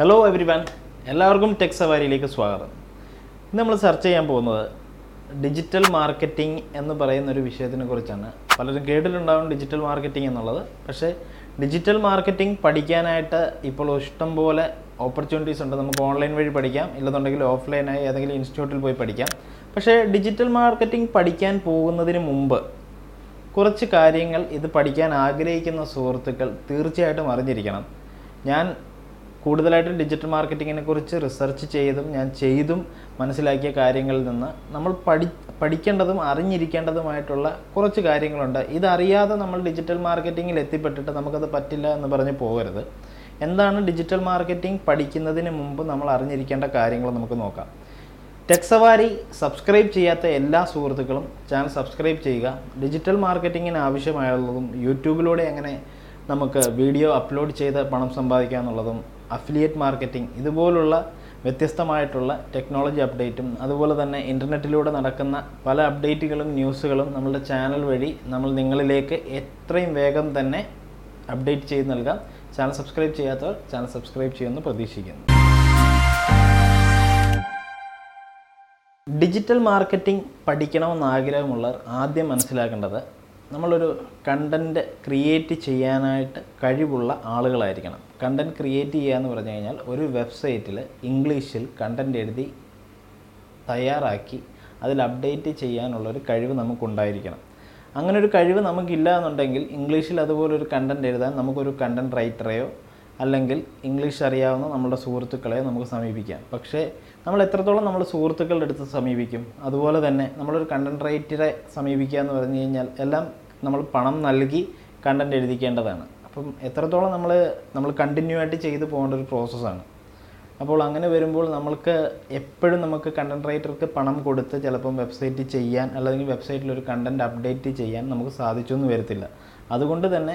Hello every one എല്ലാവർക്കും tech സവാരിയിലേക്ക് സ്വാഗതം. ഇന്ന് നമ്മൾ ചർച്ച ചെയ്യാൻ പോകുന്നത് ഡിജിറ്റൽ മാർക്കറ്റിംഗ് എന്ന് പറയുന്ന ഒരു വിഷയത്തിനെ കുറിച്ചാണ്. പലരും കേട്ടിട്ടുണ്ടാവും ഡിജിറ്റൽ മാർക്കറ്റിംഗ് എന്നുള്ളത്. പക്ഷേ ഡിജിറ്റൽ മാർക്കറ്റിംഗ് പഠിക്കാനായിട്ട് ഇപ്പോൾ ഇഷ്ടം പോലെ ഓപ്പർച്യൂണിറ്റീസ് ഉണ്ട്. നമുക്ക് ഓൺലൈൻ വഴി പഠിക്കാം. ഇല്ലെന്നുണ്ടെങ്കിൽ ഓഫ്ലൈനായി ഏതെങ്കിലും ഇൻസ്റ്റിറ്റ്യൂട്ടിൽ പോയി പഠിക്കാം. പക്ഷേ ഡിജിറ്റൽ മാർക്കറ്റിംഗ് പഠിക്കാൻ പോകുന്നതിന് മുമ്പ് കുറച്ച് കാര്യങ്ങൾ ഇത് പഠിക്കാൻ ആഗ്രഹിക്കുന്ന സുഹൃത്തുക്കൾ തീർച്ചയായിട്ടും അറിഞ്ഞിരിക്കണം. ഞാൻ കൂടുതലായിട്ടും ഡിജിറ്റൽ മാർക്കറ്റിങ്ങിനെ കുറിച്ച് റിസർച്ച് ചെയ്തും ഞാൻ ചെയ്തും മനസ്സിലാക്കിയ കാര്യങ്ങളിൽ നിന്ന് നമ്മൾ പഠി പഠിക്കേണ്ടതും അറിഞ്ഞിരിക്കേണ്ടതുമായിട്ടുള്ള കുറച്ച് കാര്യങ്ങളുണ്ട്. ഇതറിയാതെ നമ്മൾ ഡിജിറ്റൽ മാർക്കറ്റിങ്ങിൽ എത്തിപ്പെട്ടിട്ട് നമുക്കത് പറ്റില്ല എന്ന് പറഞ്ഞ് പോകരുത്. എന്താണ് ഡിജിറ്റൽ മാർക്കറ്റിംഗ് പഠിക്കുന്നതിന് മുമ്പ് നമ്മൾ അറിഞ്ഞിരിക്കേണ്ട കാര്യങ്ങൾ നമുക്ക് നോക്കാം. ടെക്സവാരി സബ്സ്ക്രൈബ് ചെയ്യാത്ത എല്ലാ സുഹൃത്തുക്കളും ചാനൽ സബ്സ്ക്രൈബ് ചെയ്യുക. ഡിജിറ്റൽ മാർക്കറ്റിങ്ങിന് ആവശ്യമായുള്ളതും യൂട്യൂബിലൂടെ എങ്ങനെ നമുക്ക് വീഡിയോ അപ്ലോഡ് ചെയ്ത് പണം സമ്പാദിക്കുക എന്നുള്ളതും അഫിലിയേറ്റ് മാർക്കറ്റിംഗ് ഇതുപോലുള്ള വ്യത്യസ്തമായിട്ടുള്ള ടെക്നോളജി അപ്ഡേറ്റും അതുപോലെ തന്നെ ഇന്റർനെറ്റിലൂടെ നടക്കുന്ന പല അപ്ഡേറ്റുകളും ന്യൂസുകളും നമ്മളുടെ ചാനൽ വഴി നമ്മൾ നിങ്ങളിലേക്ക് എത്രയും വേഗം തന്നെ അപ്ഡേറ്റ് ചെയ്ത് നൽകാം. ചാനൽ സബ്സ്ക്രൈബ് ചെയ്യാത്തവർ ചാനൽ സബ്സ്ക്രൈബ് ചെയ്യുമെന്ന് പ്രതീക്ഷിക്കുന്നു. ഡിജിറ്റൽ മാർക്കറ്റിംഗ് പഠിക്കണമെന്ന് ആഗ്രഹമുള്ളവർ ആദ്യം മനസ്സിലാക്കേണ്ടത് നമ്മളൊരു കണ്ടന്റ് ക്രിയേറ്റ് ചെയ്യാനായിട്ട് കഴിവുള്ള ആളുകളായിരിക്കണം. കണ്ടന്റ് ക്രിയേറ്റ് ചെയ്യുക എന്ന് പറഞ്ഞു കഴിഞ്ഞാൽ ഒരു വെബ്സൈറ്റിൽ ഇംഗ്ലീഷിൽ കണ്ടന്റ് എഴുതി തയ്യാറാക്കി അതിൽ അപ്ഡേറ്റ് ചെയ്യാനുള്ളൊരു കഴിവ് നമുക്കുണ്ടായിരിക്കണം. അങ്ങനെ ഒരു കഴിവ് നമുക്കില്ല എന്നുണ്ടെങ്കിൽ ഇംഗ്ലീഷിൽ അതുപോലൊരു കണ്ടന്റ് എഴുതാൻ നമുക്കൊരു കണ്ടന്റ് റൈറ്ററെയോ അല്ലെങ്കിൽ ഇംഗ്ലീഷ് അറിയാവുന്ന നമ്മുടെ സുഹൃത്തുക്കളെ നമുക്ക് സമീപിക്കാം. പക്ഷേ നമ്മൾ എത്രത്തോളം നമ്മൾ സുഹൃത്തുക്കളുടെ അടുത്ത് സമീപിക്കും? അതുപോലെ തന്നെ നമ്മളൊരു കണ്ടന്റ് റൈറ്ററെ സമീപിക്കുക എന്ന് പറഞ്ഞു കഴിഞ്ഞാൽ എല്ലാം നമ്മൾ പണം നൽകി കണ്ടന്റ് എഴുതിക്കേണ്ടതാണ്. അപ്പം എത്രത്തോളം നമ്മൾ നമ്മൾ കണ്ടിന്യൂ ആയിട്ട് ചെയ്തു പോകേണ്ട ഒരു പ്രോസസ്സാണ് അപ്പോൾ അങ്ങനെ വരുമ്പോൾ നമ്മൾക്ക് എപ്പോഴും നമുക്ക് കണ്ടന്റ് റൈറ്റർക്ക് പണം കൊടുത്ത് ചിലപ്പം വെബ്സൈറ്റ് ചെയ്യാൻ അല്ലെങ്കിൽ വെബ്സൈറ്റിൽ ഒരു കണ്ടന്റ് അപ്ഡേറ്റ് ചെയ്യാൻ നമുക്ക് സാധിച്ചു എന്ന് വരത്തില്ല. അതുകൊണ്ട് തന്നെ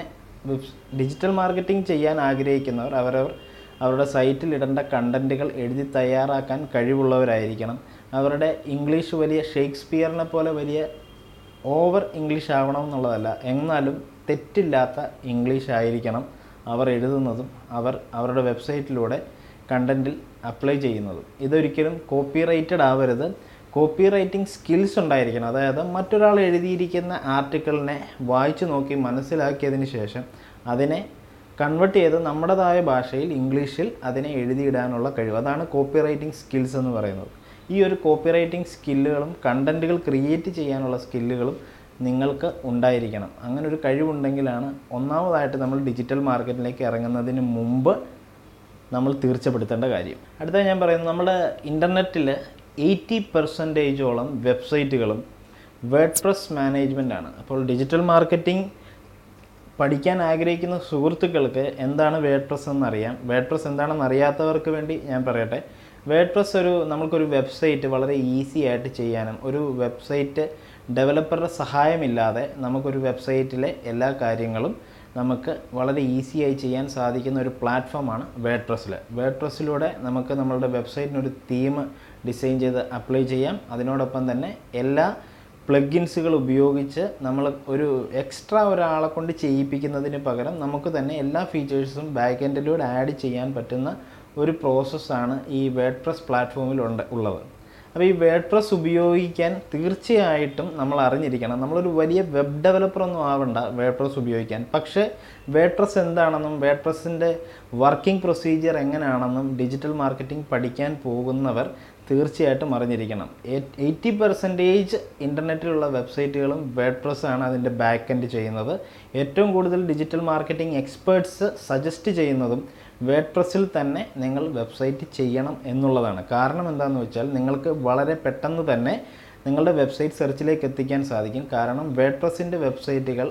ഡിജിറ്റൽ മാർക്കറ്റിംഗ് ചെയ്യാൻ ആഗ്രഹിക്കുന്നവർ അവരവർ അവരുടെ സൈറ്റിൽ ഇടേണ്ട കണ്ടന്റുകൾ എഴുതി തയ്യാറാക്കാൻ കഴിവുള്ളവരായിരിക്കണം. അവരുടെ ഇംഗ്ലീഷ് വലിയ ഷേക്സ്പിയറിനെ പോലെ വലിയ ഓവർ ഇംഗ്ലീഷ് ആവണം എന്നുള്ളതല്ല. എന്നാലും തെറ്റില്ലാത്ത ഇംഗ്ലീഷ് ആയിരിക്കണം അവർ എഴുതുന്നതും അവർ അവരുടെ വെബ്സൈറ്റിലൂടെ കണ്ടന്റിൽ അപ്ലൈ ചെയ്യുന്നതും. ഇതൊരിക്കലും കോപ്പി റൈറ്റഡ് ആവരുത്. കോപ്പി റൈറ്റിംഗ് സ്കിൽസ് ഉണ്ടായിരിക്കണം. അതായത് മറ്റൊരാൾ എഴുതിയിരിക്കുന്ന ആർട്ടിക്കിളിനെ വായിച്ചു നോക്കി മനസ്സിലാക്കിയതിന് ശേഷം അതിനെ കൺവേർട്ട് ചെയ്ത് നമ്മുടേതായ ഭാഷയിൽ ഇംഗ്ലീഷിൽ അതിനെ എഴുതിയിടാനുള്ള കഴിവ്. അതാണ് കോപ്പി റൈറ്റിംഗ് സ്കിൽസ് എന്ന് പറയുന്നത്. ഈ ഒരു കോപ്പി റൈറ്റിംഗ് സ്കില്ലുകളും കണ്ടന്റുകൾ ക്രിയേറ്റ് ചെയ്യാനുള്ള സ്കില്ലുകളും നിങ്ങൾക്ക് ഉണ്ടായിരിക്കണം. അങ്ങനെ ഒരു കഴിവുണ്ടെങ്കിലാണ് ഒന്നാമതായിട്ട് നമ്മൾ ഡിജിറ്റൽ മാർക്കറ്റിലേക്ക് ഇറങ്ങുന്നതിന് മുമ്പ് നമ്മൾ തീർച്ചപ്പെടുത്തേണ്ട കാര്യം. അടുത്ത ഞാൻ പറയുന്നത് നമ്മുടെ ഇന്റർനെറ്റിൽ എയ്റ്റി പെർസെന്റേജോളം വെബ്സൈറ്റുകളും വേർഡ് പ്രസ് മാനേജ്മെന്റ് ആണ് അപ്പോൾ ഡിജിറ്റൽ മാർക്കറ്റിംഗ് പഠിക്കാൻ ആഗ്രഹിക്കുന്ന സുഹൃത്തുക്കൾക്ക് എന്താണ് വേഡ് പ്രസ് എന്നറിയാം. വേഡ് പ്രസ് എന്താണെന്ന് അറിയാത്തവർക്ക് വേണ്ടി ഞാൻ പറയട്ടെ. വേഡ് പ്രസ് ഒരു നമുക്കൊരു വെബ്സൈറ്റ് വളരെ ഈസി ആയിട്ട് ചെയ്യാനും ഒരു വെബ്സൈറ്റ് ഡെവലപ്പറുടെ സഹായമില്ലാതെ നമുക്കൊരു വെബ്സൈറ്റിലെ എല്ലാ കാര്യങ്ങളും നമുക്ക് വളരെ ഈസിയായി ചെയ്യാൻ സാധിക്കുന്ന ഒരു പ്ലാറ്റ്ഫോമാണ് വേഡ് പ്രസ്സിൽ വേഡ് പ്രസ്സിലൂടെ നമുക്ക് നമ്മളുടെ വെബ്സൈറ്റിനൊരു തീം ഡിസൈൻ ചെയ്ത് അപ്ലൈ ചെയ്യാം. അതിനോടൊപ്പം തന്നെ എല്ലാ പ്ലഗിൻസുകൾ ഉപയോഗിച്ച് നമ്മൾ ഒരു എക്സ്ട്രാ ഒരാളെ കൊണ്ട് ചെയ്യിപ്പിക്കുന്നതിന് പകരം നമുക്ക് തന്നെ എല്ലാ ഫീച്ചേഴ്സും ബാക്ക് എൻഡിലൂടെ ആഡ് ചെയ്യാൻ പറ്റുന്ന ഒരു പ്രോസസ്സാണ് ഈ വേഡ് പ്രസ് പ്ലാറ്റ്ഫോമിൽ ഉണ്ട് ഉള്ളത്. അപ്പോൾ ഈ വേഡ് പ്രസ് ഉപയോഗിക്കാൻ തീർച്ചയായിട്ടും നമ്മൾ അറിഞ്ഞിരിക്കണം. നമ്മളൊരു വലിയ വെബ് ഡെവലപ്പർ ഒന്നും ആവണ്ട വേഡ് പ്രസ് ഉപയോഗിക്കാൻ. പക്ഷേ വേഡ് പ്രസ് എന്താണെന്നും വേഡ് പ്രസിന്റെ വർക്കിംഗ് പ്രൊസീജിയർ എങ്ങനെയാണെന്നും ഡിജിറ്റൽ മാർക്കറ്റിംഗ് പഠിക്കാൻ പോകുന്നവർ തീർച്ചയായിട്ടും അറിഞ്ഞിരിക്കണം. എയ്റ്റി പെർസെന്റേജ് ഇന്റർനെറ്റിലുള്ള വെബ്സൈറ്റുകളും വേഡ് പ്രസ് ആണ് അതിന്റെ ബാക്ക് എൻഡ് ചെയ്യുന്നത്. ഏറ്റവും കൂടുതൽ ഡിജിറ്റൽ മാർക്കറ്റിംഗ് എക്സ്പേർട്സ് സജസ്റ്റ് ചെയ്യുന്നതും വേഡ് പ്രസ്സിൽ തന്നെ നിങ്ങൾ വെബ്സൈറ്റ് ചെയ്യണം എന്നുള്ളതാണ്. കാരണം എന്താണെന്ന് വെച്ചാൽ നിങ്ങൾക്ക് വളരെ പെട്ടെന്ന് തന്നെ നിങ്ങളുടെ വെബ്സൈറ്റ് സെർച്ചിലേക്ക് എത്തിക്കാൻ സാധിക്കും. കാരണം വേഡ് പ്രസ്സിന്റെ വെബ്സൈറ്റുകൾ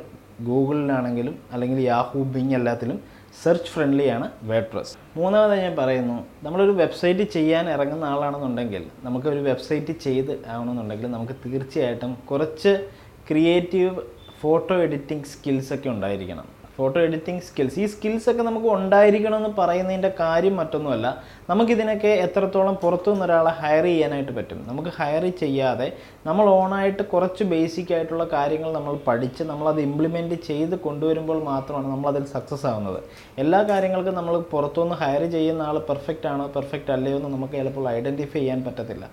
ഗൂഗിളിലാണെങ്കിലും അല്ലെങ്കിൽ യാഹൂ ബിങ് എല്ലാത്തിലും സെർച്ച് ഫ്രണ്ട്ലിയാണ് വേഡ് പ്രസ് മൂന്നാമതായി ഞാൻ പറയുന്നു നമ്മളൊരു വെബ്സൈറ്റ് ചെയ്യാൻ ഇറങ്ങുന്ന ആളാണെന്നുണ്ടെങ്കിൽ നമുക്ക് ഒരു വെബ്സൈറ്റ് ചെയ്ത് ആവണമെന്നുണ്ടെങ്കിൽ നമുക്ക് തീർച്ചയായിട്ടും കുറച്ച് ക്രിയേറ്റീവ് ഫോട്ടോ എഡിറ്റിംഗ് സ്കിൽസൊക്കെ ഉണ്ടായിരിക്കണം. Photo editing skills. ഈ സ്കിൽസ് ഒക്കെ നമുക്ക് ഉണ്ടായിരിക്കണം എന്ന് പറയുന്നതിന്റെ കാര്യം മറ്റൊന്നുമല്ല. നമുക്കിതിനൊക്കെ എത്രത്തോളം പുറത്തുനിന്ന് ഒരാളെ ഹയർ ചെയ്യാനായിട്ട് പറ്റും. നമുക്ക് ഹയർ ചെയ്യാതെ നമ്മൾ ഓണായിട്ട് കുറച്ച് ബേസിക് ആയിട്ടുള്ള കാര്യങ്ങൾ നമ്മൾ പഠിച്ച് നമ്മളത് ഇംപ്ലിമെന്റ് ചെയ്ത് കൊണ്ടുവരുമ്പോൾ മാത്രമാണ് നമ്മളതിൽ സക്സസ് ആവുന്നത്. എല്ലാ കാര്യങ്ങൾക്കും നമ്മൾ പുറത്തുനിന്ന് ഹയർ ചെയ്യുന്ന ആൾ പെർഫെക്റ്റ് ആണോ പെർഫെക്റ്റ് അല്ലയോ എന്ന് നമുക്ക് ചിലപ്പോൾ ഐഡന്റിഫൈ ചെയ്യാൻ പറ്റത്തില്ല.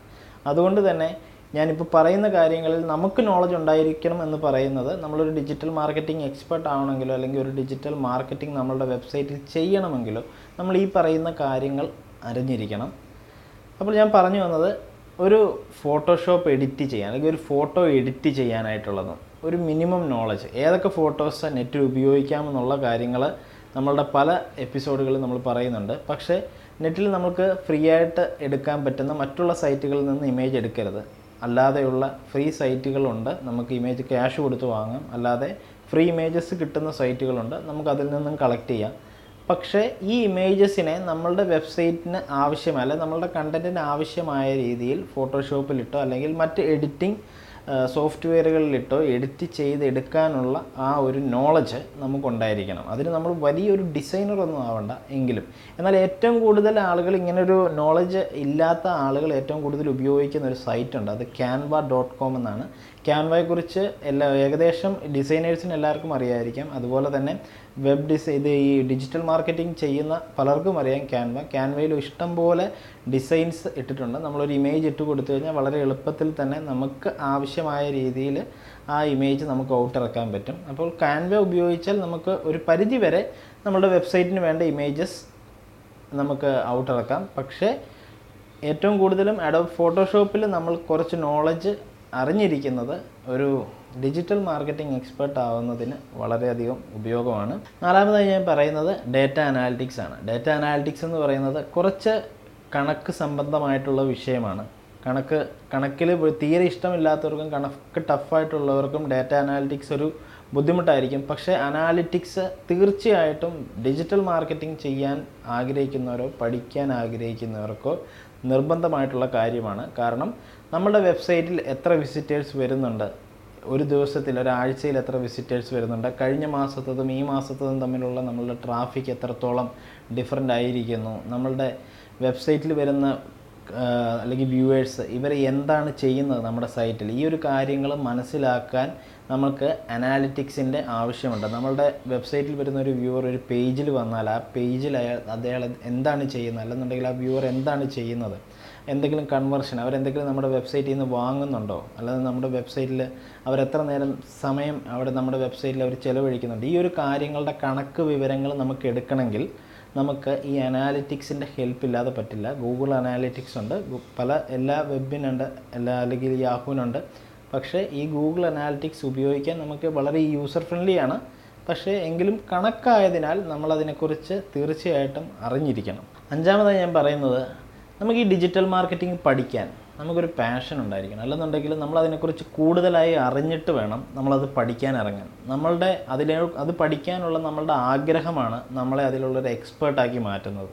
അതുകൊണ്ട് തന്നെ ഞാനിപ്പോൾ പറയുന്ന കാര്യങ്ങളിൽ നമുക്ക് നോളജ് ഉണ്ടായിരിക്കണം എന്ന് പറയുന്നത് നമ്മളൊരു ഡിജിറ്റൽ മാർക്കറ്റിംഗ് എക്സ്പെർട്ട് ആവണമെങ്കിലോ അല്ലെങ്കിൽ ഒരു ഡിജിറ്റൽ മാർക്കറ്റിംഗ് നമ്മളുടെ വെബ്സൈറ്റിൽ ചെയ്യണമെങ്കിലോ നമ്മൾ ഈ പറയുന്ന കാര്യങ്ങൾ അറിഞ്ഞിരിക്കണം. അപ്പോൾ ഞാൻ പറഞ്ഞു വന്നത് ഒരു ഫോട്ടോഷോപ്പ് എഡിറ്റ് ചെയ്യാൻ അല്ലെങ്കിൽ ഒരു ഫോട്ടോ എഡിറ്റ് ചെയ്യാനായിട്ടുള്ളതും ഒരു മിനിമം നോളജ് ഏതൊക്കെ ഫോട്ടോസ് നെറ്റിൽ ഉപയോഗിക്കാമെന്നുള്ള കാര്യങ്ങൾ നമ്മളുടെ പല എപ്പിസോഡുകളിൽ നമ്മൾ പറയുന്നുണ്ട്. പക്ഷേ നെറ്റിൽ നമുക്ക് ഫ്രീ ആയിട്ട് എടുക്കാൻ പറ്റുന്ന മറ്റുള്ള സൈറ്റുകളിൽ നിന്ന് ഇമേജ് എടുക്കരുത്. അല്ലാതെയുള്ള ഫ്രീ സൈറ്റുകളുണ്ട് നമുക്ക് ഇമേജ് ക്യാഷ് കൊടുത്ത് വാങ്ങാം. അല്ലാതെ ഫ്രീ ഇമേജസ് കിട്ടുന്ന സൈറ്റുകളുണ്ട് നമുക്ക് അതിൽ നിന്നും കളക്ട് ചെയ്യാം. പക്ഷേ ഈ ഇമേജസിനെ നമ്മളുടെ വെബ്സൈറ്റിന് ആവശ്യമല്ല നമ്മളുടെ കണ്ടന്റിന് ആവശ്യമായ രീതിയിൽ ഫോട്ടോഷോപ്പിലിട്ടോ അല്ലെങ്കിൽ മറ്റ് എഡിറ്റിംഗ് സോഫ്റ്റ്വെയറുകളിലിട്ടോ എഡിറ്റ് ചെയ്തെടുക്കാനുള്ള ആ ഒരു നോളജ് നമുക്കുണ്ടായിരിക്കണം. അതിന് നമ്മൾ വലിയൊരു ഡിസൈനർ ഒന്നും ആവണ്ട എങ്കിലും. എന്നാൽ ഏറ്റവും കൂടുതൽ ആളുകൾ ഇങ്ങനൊരു നോളജ് ഇല്ലാത്ത ആളുകൾ ഏറ്റവും കൂടുതൽ ഉപയോഗിക്കുന്ന ഒരു സൈറ്റ് ഉണ്ട്. അത് ക്യാൻവ ഡോട്ട് കോം എന്നാണ്. ക്യാൻവയെക്കുറിച്ച് എല്ലാ ഏകദേശം ഡിസൈനേഴ്സിന് എല്ലാവർക്കും അറിയായിരിക്കാം. അതുപോലെ തന്നെ വെബ് ഡിസൈ ഇത് ഈ ഡിജിറ്റൽ മാർക്കറ്റിംഗ് ചെയ്യുന്ന പലർക്കും അറിയാം ക്യാൻവ. ക്യാൻവയിൽ ഇഷ്ടം പോലെ ഡിസൈൻസ് ഇട്ടിട്ടുണ്ട്. നമ്മളൊരു ഇമേജ് ഇട്ട് കൊടുത്തു കഴിഞ്ഞാൽ വളരെ എളുപ്പത്തിൽ തന്നെ നമുക്ക് ആവശ്യമായ രീതിയിൽ ആ ഇമേജ് നമുക്ക് ഔട്ടിറക്കാൻ പറ്റും. അപ്പോൾ ക്യാൻവ ഉപയോഗിച്ചാൽ നമുക്ക് ഒരു പരിധി വരെ നമ്മുടെ വെബ്സൈറ്റിന് വേണ്ട ഇമേജസ് നമുക്ക് ഔട്ടിറക്കാം. പക്ഷേ ഏറ്റവും കൂടുതലും അഡോബ് ഫോട്ടോഷോപ്പിൽ നമ്മൾ കുറച്ച് നോളജ് അറിഞ്ഞിരിക്കുന്നത് ഒരു ഡിജിറ്റൽ മാർക്കറ്റിംഗ് എക്സ്പെർട്ട് ആവുന്നതിന് വളരെയധികം ഉപയോഗമാണ്. നാലാമതായി ഞാൻ പറയുന്നത് ഡേറ്റ അനാലിറ്റിക്സ് ആണ്. ഡേറ്റ അനാലിറ്റിക്സ് എന്ന് പറയുന്നത് കുറച്ച് കണക്ക് സംബന്ധമായിട്ടുള്ള വിഷയമാണ്. കണക്ക് കണക്കിൽ തീരെ ഇഷ്ടമില്ലാത്തവർക്കും കണക്ക് ടഫായിട്ടുള്ളവർക്കും ഡേറ്റ അനാലിറ്റിക്സ് ഒരു ബുദ്ധിമുട്ടായിരിക്കും. പക്ഷേ അനാലിറ്റിക്സ് തീർച്ചയായിട്ടും ഡിജിറ്റൽ മാർക്കറ്റിംഗ് ചെയ്യാൻ ആഗ്രഹിക്കുന്നവരോ പഠിക്കാൻ ആഗ്രഹിക്കുന്നവർക്കോ നിർബന്ധമായിട്ടുള്ള കാര്യമാണ്. കാരണം നമ്മുടെ വെബ്സൈറ്റിൽ എത്ര വിസിറ്റേഴ്സ് വരുന്നുണ്ട്? ഒരു ദിവസത്തിൽ ഒരാഴ്ചയിൽ എത്ര വിസിറ്റേഴ്സ് വരുന്നുണ്ട്? കഴിഞ്ഞ മാസത്തതും ഈ മാസത്തതും തമ്മിലുള്ള നമ്മളുടെ ട്രാഫിക് എത്രത്തോളം ഡിഫറന്റ് ആയിരിക്കുന്നു? നമ്മളുടെ വെബ്സൈറ്റിൽ വരുന്ന അല്ലെങ്കിൽ വ്യൂവേഴ്സ് ഇവർ എന്താണ് ചെയ്യുന്നത് നമ്മുടെ സൈറ്റിൽ ഈ ഒരു കാര്യങ്ങൾ മനസ്സിലാക്കാൻ നമുക്ക് അനാലിറ്റിക്സിന്റെ ആവശ്യമുണ്ട്. നമ്മളുടെ വെബ്സൈറ്റിൽ വരുന്ന ഒരു വ്യൂവർ ഒരു പേജിൽ വന്നാൽ ആ പേജിൽ അയാൾ അദ്ദേഹം എന്താണ് ചെയ്യുന്നത്? അല്ലെന്നുണ്ടെങ്കിൽ ആ വ്യൂവർ എന്താണ് ചെയ്യുന്നത്? എന്തെങ്കിലും കൺവേർഷൻ അവരെന്തെങ്കിലും നമ്മുടെ വെബ്സൈറ്റിൽ നിന്ന് വാങ്ങുന്നുണ്ടോ? അല്ലാതെ നമ്മുടെ വെബ്സൈറ്റിൽ അവർ എത്ര നേരം സമയം അവിടെ നമ്മുടെ വെബ്സൈറ്റിൽ അവർ ചിലവഴിക്കുന്നുണ്ട്? ഈ ഒരു കാര്യങ്ങളുടെ കണക്ക് വിവരങ്ങൾ നമുക്ക് എടുക്കണമെങ്കിൽ നമുക്ക് ഈ അനാലിറ്റിക്സിന്റെ ഹെൽപ്പ് ഇല്ലാതെ പറ്റില്ല. ഗൂഗിൾ അനാലിറ്റിക്സ് ഉണ്ട്. പല എല്ലാ വെബിനുണ്ട് എല്ലാ അല്ലെങ്കിൽ യാഹൂനുണ്ട്. പക്ഷേ ഈ ഗൂഗിൾ അനാലിറ്റിക്സ് ഉപയോഗിക്കാൻ നമുക്ക് വളരെ യൂസർ ഫ്രണ്ട്ലി ആണ്. പക്ഷേ എങ്കിലും കണക്കായതിനാൽ നമ്മളതിനെക്കുറിച്ച് തീർച്ചയായിട്ടും അറിഞ്ഞിരിക്കണം. അഞ്ചാമതായി ഞാൻ പറയുന്നത് നമുക്ക് ഈ ഡിജിറ്റൽ മാർക്കറ്റിംഗ് പഠിക്കാൻ നമുക്കൊരു പാഷൻ ഉണ്ടായിരിക്കണം. അല്ലെന്നുണ്ടെങ്കിൽ നമ്മൾ അതിനെക്കുറിച്ച് കൂടുതലായി അറിഞ്ഞിട്ട് വേണം നമ്മളത് പഠിക്കാൻ ഇറങ്ങാൻ. നമ്മളുടെ അതിലെ അത് പഠിക്കാനുള്ള നമ്മളുടെ ആഗ്രഹമാണ് നമ്മളെ അതിലുള്ളൊരു എക്സ്പേർട്ടാക്കി മാറ്റുന്നത്.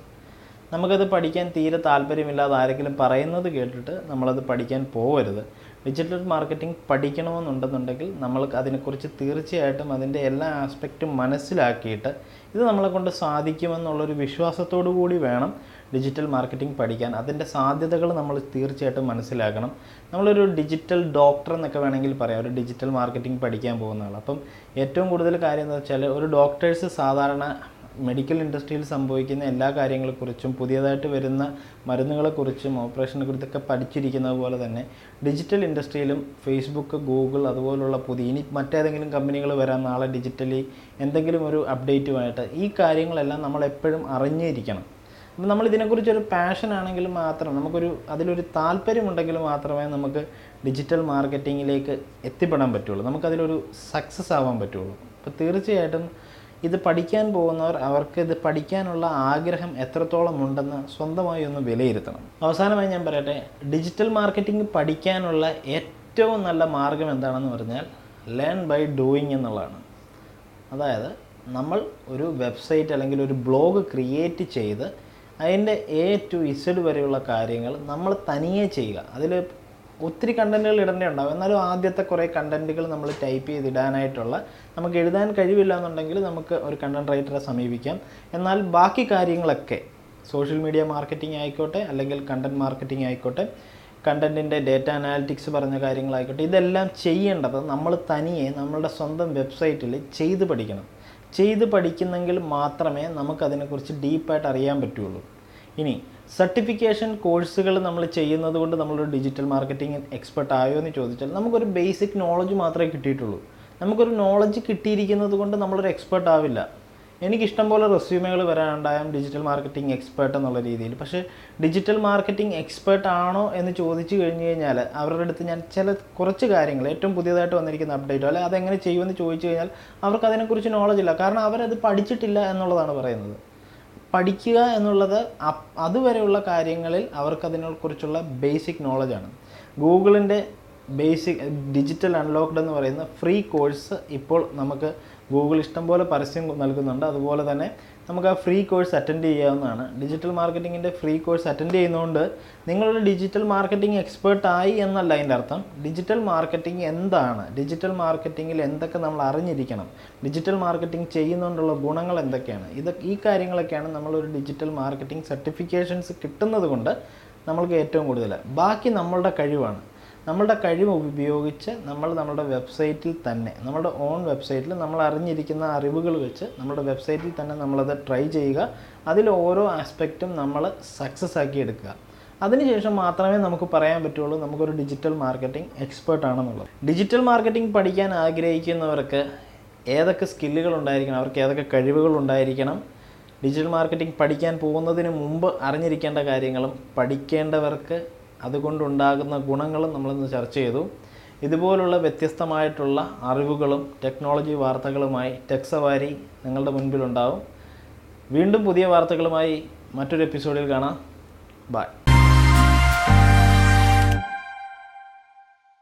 നമുക്കത് പഠിക്കാൻ തീരെ താല്പര്യമില്ലാതെ ആരെങ്കിലും പറയുന്നത് കേട്ടിട്ട് നമ്മളത് പഠിക്കാൻ പോകരുത് ഡിജിറ്റൽ മാർക്കറ്റിംഗ് പഠിക്കണമെന്നുണ്ടെന്നുണ്ടെങ്കിൽ നമ്മൾ അതിനെക്കുറിച്ച് തീർച്ചയായിട്ടും അതിന്റെ എല്ലാ ആസ്പെക്റ്റും മനസ്സിലാക്കിയിട്ട് ഇത് നമ്മളെ കൊണ്ട് സാധിക്കുമെന്നുള്ളൊരു വിശ്വാസത്തോടു കൂടി വേണം ഡിജിറ്റൽ മാർക്കറ്റിംഗ് പഠിക്കാൻ. അതിന്റെ സാധ്യതകൾ നമ്മൾ തീർച്ചയായിട്ടും മനസ്സിലാക്കണം. നമ്മളൊരു ഡിജിറ്റൽ ഡോക്ടർ എന്നൊക്കെ വേണമെങ്കിൽ പറയാം. ഒരു ഡിജിറ്റൽ മാർക്കറ്റിംഗ് പഠിക്കാൻ പോകുന്ന ആൾ അപ്പം ഏറ്റവും കൂടുതൽ കാര്യം എന്ന് വെച്ചാൽ ഒരു ഡോക്ടേഴ്സ് സാധാരണ മെഡിക്കൽ ഇൻഡസ്ട്രിയിൽ സംഭവിക്കുന്ന എല്ലാ കാര്യങ്ങളെക്കുറിച്ചും പുതിയതായിട്ട് വരുന്ന മരുന്നുകളെക്കുറിച്ചും ഓപ്പറേഷനെ കുറിച്ചൊക്കെ പഠിച്ചിരിക്കുന്നത് പോലെ തന്നെ ഡിജിറ്റൽ ഇൻഡസ്ട്രിയിലും ഫേസ്ബുക്ക് ഗൂഗിൾ അതുപോലുള്ള പുതിയ ഇനി മറ്റേതെങ്കിലും കമ്പനികൾ വരാൻ നാളെ ഡിജിറ്റലി എന്തെങ്കിലും ഒരു അപ്ഡേറ്റുമായിട്ട് ഈ കാര്യങ്ങളെല്ലാം നമ്മൾ എപ്പോഴും അറിഞ്ഞിരിക്കണം. അപ്പം നമ്മൾ ഇതിനെക്കുറിച്ചൊരു പാഷൻ ആണെങ്കിൽ മാത്രം നമുക്കൊരു അതിലൊരു താല്പര്യമുണ്ടെങ്കിൽ മാത്രമേ നമുക്ക് ഡിജിറ്റൽ മാർക്കറ്റിങ്ങിലേക്ക് എത്തിപ്പെടാൻ പറ്റുള്ളൂ. നമുക്കതിലൊരു സക്സസ് ആവാൻ പറ്റുള്ളൂ. അപ്പോൾ തീർച്ചയായിട്ടും ഇത് പഠിക്കാൻ പോകുന്നവർ അവർക്ക് ഇത് പഠിക്കാനുള്ള ആഗ്രഹം എത്രത്തോളം ഉണ്ടെന്ന് സ്വന്തമായി ഒന്ന് വിലയിരുത്തണം. അവസാനമായി ഞാൻ പറയട്ടെ ഡിജിറ്റൽ മാർക്കറ്റിംഗ് പഠിക്കാനുള്ള ഏറ്റവും നല്ല മാർഗം എന്താണെന്ന് പറഞ്ഞാൽ ലേൺ ബൈ ഡൂയിങ് എന്നുള്ളതാണ്. അതായത് നമ്മൾ ഒരു വെബ്സൈറ്റ് അല്ലെങ്കിൽ ഒരു ബ്ലോഗ് ക്രിയേറ്റ് ചെയ്ത് അതിന്റെ എ ടു ഇസഡ് വരെയുള്ള കാര്യങ്ങൾ നമ്മൾ തനിയെ ചെയ്യുക. അതിൽ ഒത്തിരി കണ്ടന്റുകൾ ഇടേണ്ടതുണ്ടാവും എന്നാലും ആദ്യത്തെ കുറേ കണ്ടന്റുകൾ നമ്മൾ ടൈപ്പ് ചെയ്തിടാനായിട്ടുള്ള നമുക്ക് എഴുതാൻ കഴിവില്ല എന്നുണ്ടെങ്കിൽ നമുക്ക് ഒരു കണ്ടന്റ് റൈറ്ററെ സമീപിക്കാം. എന്നാൽ ബാക്കി കാര്യങ്ങളൊക്കെ സോഷ്യൽ മീഡിയ മാർക്കറ്റിംഗ് ആയിക്കോട്ടെ അല്ലെങ്കിൽ കണ്ടന്റ് മാർക്കറ്റിംഗ് ആയിക്കോട്ടെ കണ്ടന്റിന്റെ ഡേറ്റ അനാലിറ്റിക്സ് പറഞ്ഞ കാര്യങ്ങളായിക്കോട്ടെ ഇതെല്ലാം ചെയ്യേണ്ടത് നമ്മൾ തനിയെ നമ്മളുടെ സ്വന്തം വെബ്സൈറ്റിൽ ചെയ്ത് പഠിക്കണം. ചെയ്ത് പഠിക്കുന്നെങ്കിൽ മാത്രമേ നമുക്കതിനെക്കുറിച്ച് ഡീപ്പായിട്ട് അറിയാൻ പറ്റുള്ളൂ. ഇനി സർട്ടിഫിക്കേഷൻ കോഴ്സുകൾ നമ്മൾ ചെയ്യുന്നത് കൊണ്ട് നമ്മളൊരു ഡിജിറ്റൽ മാർക്കറ്റിംഗ് എക്സ്പെർട്ട് ആയോ എന്ന് ചോദിച്ചാൽ നമുക്കൊരു ബേസിക് നോളജ് മാത്രമേ കിട്ടിയിട്ടുള്ളൂ. നമുക്കൊരു നോളജ് കിട്ടിയിരിക്കുന്നത് കൊണ്ട് നമ്മളൊരു എക്സ്പെർട്ട് ആവില്ല. എനിക്കിഷ്ടം പോലെ റെസ്യൂമുകൾ വരാനുണ്ടായാലും ഡിജിറ്റൽ മാർക്കറ്റിംഗ് എക്സ്പേർട്ട് എന്നുള്ള രീതിയിൽ. പക്ഷേ ഡിജിറ്റൽ മാർക്കറ്റിംഗ് എക്സ്പേർട്ട് ആണോ എന്ന് ചോദിച്ചു കഴിഞ്ഞ് കഴിഞ്ഞാൽ അവരുടെ അടുത്ത് ഞാൻ ചില കുറച്ച് കാര്യങ്ങൾ ഏറ്റവും പുതിയതായിട്ട് വന്നിരിക്കുന്ന അപ്ഡേറ്റോ അല്ലെങ്കിൽ അതെങ്ങനെ ചെയ്യുമെന്ന് ചോദിച്ചു കഴിഞ്ഞാൽ അവർക്ക് അതിനെക്കുറിച്ച് നോളജ് ഇല്ല. കാരണം അവരത് പഠിച്ചിട്ടില്ല എന്നുള്ളതാണ് പറയുന്നത്. പഠിക്കുക എന്നുള്ളത് അതുവരെയുള്ള കാര്യങ്ങളിൽ അവർക്കതിനെക്കുറിച്ചുള്ള ബേസിക് നോളജാണ് ഗൂഗിളിന്റെ ബേസിക് ഡിജിറ്റൽ അൺലോക്ക്ഡ് എന്ന് പറയുന്ന ഫ്രീ കോഴ്സ് ഇപ്പോൾ നമുക്ക് ഗൂഗിൾ ഇഷ്ടംപോലെ പരസ്യം നൽകുന്നുണ്ട്. അതുപോലെ തന്നെ നമുക്ക് ആ ഫ്രീ കോഴ്സ് അറ്റൻഡ് ചെയ്യാവുന്നതാണ്. ഡിജിറ്റൽ മാർക്കറ്റിങ്ങിന്റെ ഫ്രീ കോഴ്സ് അറ്റൻഡ് ചെയ്യുന്നതുകൊണ്ട് നിങ്ങളൊരു ഡിജിറ്റൽ മാർക്കറ്റിംഗ് എക്സ്പേർട്ട് ആയി എന്നല്ല അതിന്റെ അർത്ഥം. ഡിജിറ്റൽ മാർക്കറ്റിംഗ് എന്താണ്? ഡിജിറ്റൽ മാർക്കറ്റിങ്ങിൽ എന്തൊക്കെ നമ്മൾ അറിഞ്ഞിരിക്കണം? ഡിജിറ്റൽ മാർക്കറ്റിംഗ് ചെയ്യുന്നതുകൊണ്ടുള്ള ഗുണങ്ങൾ എന്തൊക്കെയാണ്? ഇത് ഈ കാര്യങ്ങളൊക്കെയാണ് നമ്മളൊരു ഡിജിറ്റൽ മാർക്കറ്റിംഗ് സർട്ടിഫിക്കേഷൻസ് കിട്ടുന്നത് കൊണ്ട് നമ്മൾക്ക് ഏറ്റവും കൂടുതൽ ബാക്കി നമ്മളുടെ കഴിവാണ്. നമ്മളുടെ കഴിവ് ഉപയോഗിച്ച് നമ്മൾ നമ്മുടെ വെബ്സൈറ്റിൽ തന്നെ നമ്മുടെ ഓൺ വെബ്സൈറ്റിൽ നമ്മൾ അറിഞ്ഞിരിക്കുന്ന അറിവുകൾ വെച്ച് നമ്മുടെ വെബ്സൈറ്റിൽ തന്നെ നമ്മളത് ട്രൈ ചെയ്യുക. അതിൽ ഓരോ ആസ്പെക്റ്റും നമ്മൾ സക്സസ് ആക്കി എടുക്കുക. അതിനുശേഷം മാത്രമേ നമുക്ക് പറയാൻ പറ്റുള്ളൂ നമുക്കൊരു ഡിജിറ്റൽ മാർക്കറ്റിംഗ് എക്സ്പേർട്ട് ആണെന്നുള്ളത്. ഡിജിറ്റൽ മാർക്കറ്റിംഗ് പഠിക്കാൻ ആഗ്രഹിക്കുന്നവർക്ക് ഏതൊക്കെ സ്കില്ലുകൾ ഉണ്ടായിരിക്കണം അവർക്ക് ഏതൊക്കെ കഴിവുകൾ ഉണ്ടായിരിക്കണം ഡിജിറ്റൽ മാർക്കറ്റിംഗ് പഠിക്കാൻ പോകുന്നതിന് മുമ്പ് അറിഞ്ഞിരിക്കേണ്ട കാര്യങ്ങളും പഠിക്കേണ്ടവർക്ക് അതുകൊണ്ടുണ്ടാകുന്ന ഗുണങ്ങളും നമ്മളിന്ന് ചർച്ച ചെയ്തു. ഇതുപോലുള്ള വ്യത്യസ്തമായിട്ടുള്ള അറിവുകളും ടെക്നോളജി വാർത്തകളുമായി ടെക്സവാരി നിങ്ങളുടെ മുൻപിലുണ്ടാവും. വീണ്ടും പുതിയ വാർത്തകളുമായി മറ്റൊരു എപ്പിസോഡിൽ കാണാം. ബൈ